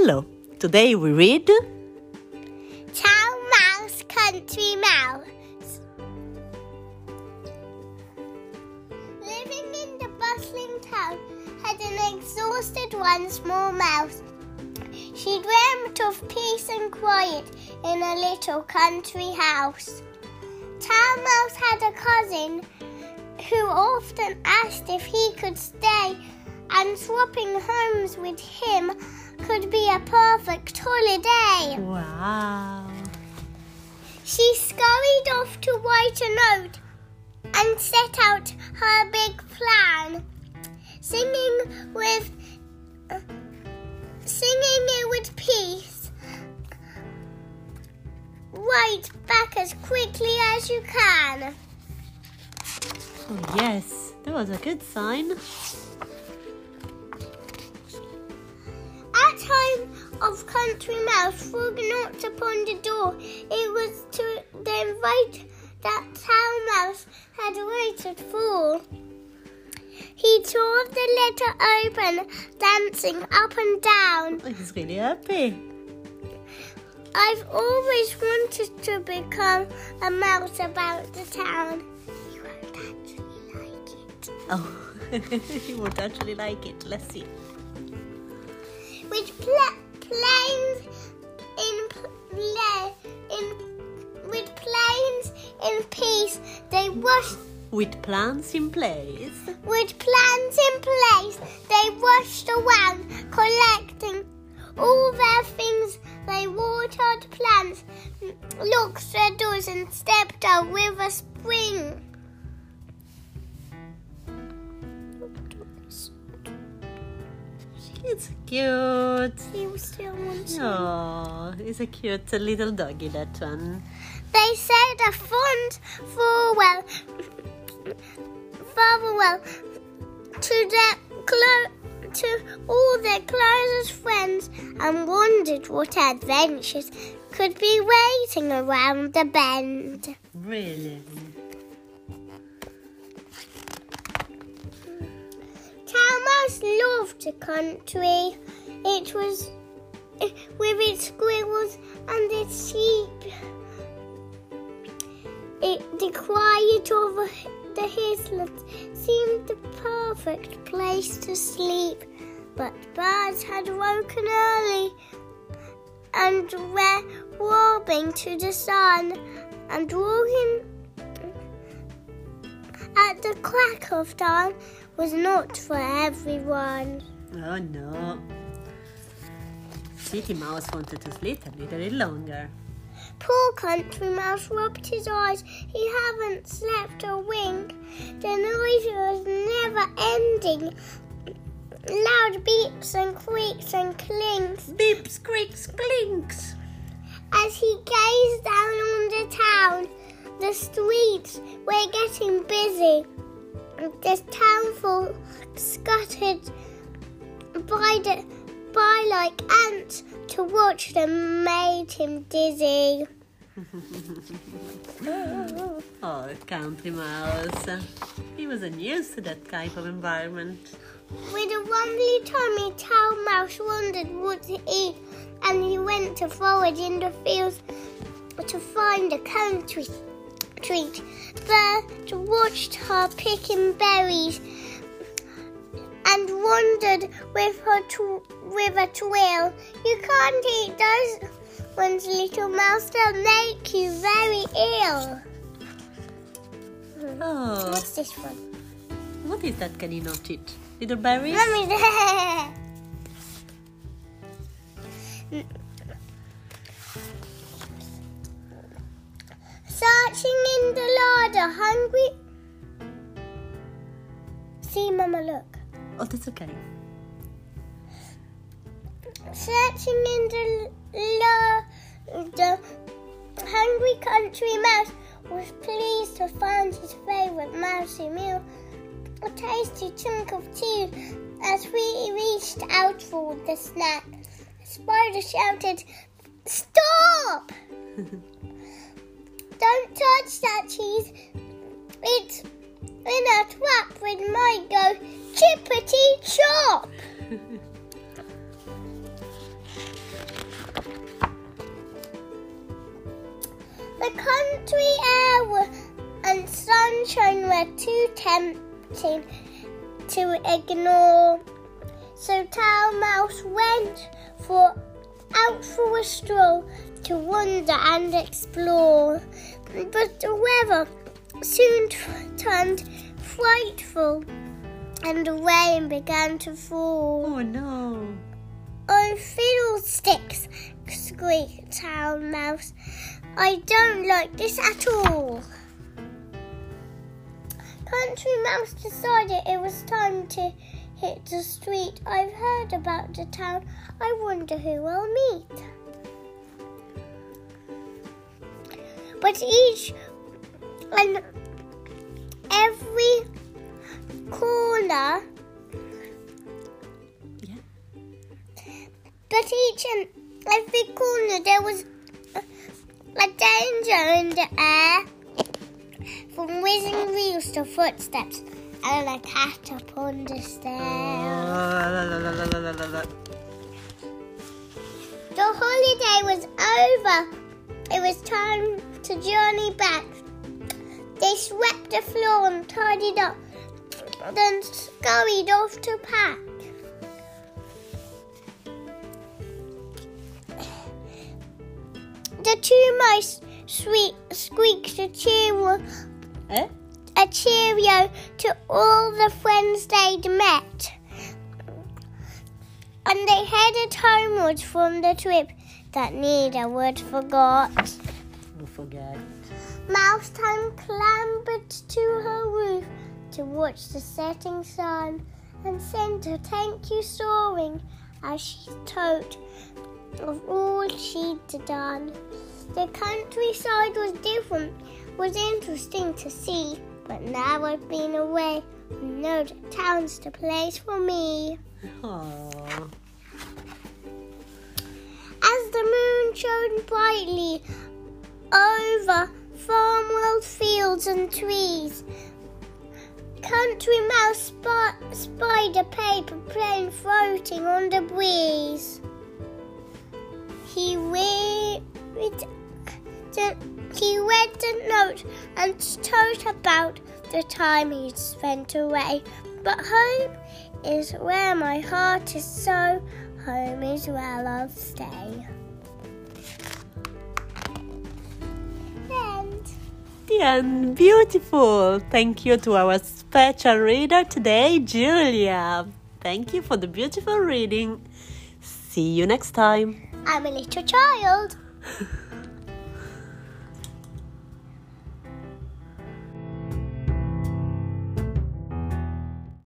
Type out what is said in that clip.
Hello. Today we read Town Mouse Country Mouse. Living in the bustling town had an exhausted one small mouse. She dreamt of peace and quiet in a little country house. Town Mouse had a cousin who often asked if he could stay, and swapping homes with him could be a perfect holiday. Wow. She scurried off to write a note and set out her big plan, singing with uh, singing it with peace. Write back as quickly as you can. Oh, yes, that was a good sign. Of Country Mouse, Frog knocked upon the door. It was to the invite that Town Mouse had waited for. He tore the letter open, dancing up and down. He's really happy. I've always wanted to become a mouse about the town. You won't actually like it. Oh, he won't actually like it. Let's see. With pla- planes in play, in with planes in peace, they rushed. With plans in place. With plans in place, they rushed around, It's cute. You still want some? Oh, he's a cute little doggy, that one. They said a fond farewell, farewell to their clo- to all their closest friends, and wondered what adventures could be waiting around the bend. Really? Mouse loved the country. It was with its squirrels and its sheep. It, the quiet of the hills seemed the perfect place to sleep. But birds had woken early and were warming to the sun and walking at the crack of dawn was not for everyone. Oh no. City Mouse wanted to sleep a little longer. Poor Country Mouse rubbed his eyes. He hadn't slept a wink. The noise was never ending. Loud beeps and creaks and clinks Beeps, creaks, clinks. as he gazed down on the town. The streets were getting busy. The town folk scattered by, the, by like ants to watch them made him dizzy. Oh, Country Mouse. He wasn't used to that type of environment. With a rumbly tummy, Town Mouse wondered what to eat, and he went to forage in the fields to find a country Bird watched her picking berries and wondered with her tw- with a twill. You can't eat those ones, little mouse. They'll make you very ill. Oh, What's this one? what is that can you not eat? Little berries? Mummy, Searching in the larder, hungry. See, Mama, look. Oh, that's okay. Searching in the larder, hungry country mouse was pleased to find his favourite mousy meal, a tasty chunk of cheese. As we reached out for the snack, the spider shouted, "Stop! Touch that cheese. It's in a trap with my go chippity chop. the country air and sunshine were too tempting to ignore. So Town Mouse went for out for a stroll to wonder and explore. But the weather soon t- turned frightful and the rain began to fall. Oh no. Oh, fiddlesticks, squeaked Town Mouse. I don't like this at all. Country Mouse decided it was time to hit the street. I've heard about the town. I wonder who I'll meet. but each and every corner. Yeah. But each and every corner there was a, danger in the air from whizzing wheels to footsteps and a cat upon the stairs. the holiday was over. It was time to journey back. They swept the floor and tidied up, then scurried off to pack. The two mice sweet, squeaked a cheerio, Eh? a cheerio to all the friends they'd met. And they headed homewards from the trip that neither would forgot. Don't forget. Mouse Time clambered to her roof to watch the setting sun and sent a thank you soaring as she told of all she'd done. The countryside was different, was interesting to see, but now I've been away, I know the town's the place for me. Oh. As the moon shone brightly over farmworld fields and trees, Country Mouse spot, spied a paper plane floating on the breeze. He read the, he read the note and told about the time he'd spent away. But home is where my heart is so. Home is where I'll stay. End. Beautiful. Thank you to our special reader today, Julia. Thank you for the beautiful reading. See you next time. I'm a little child.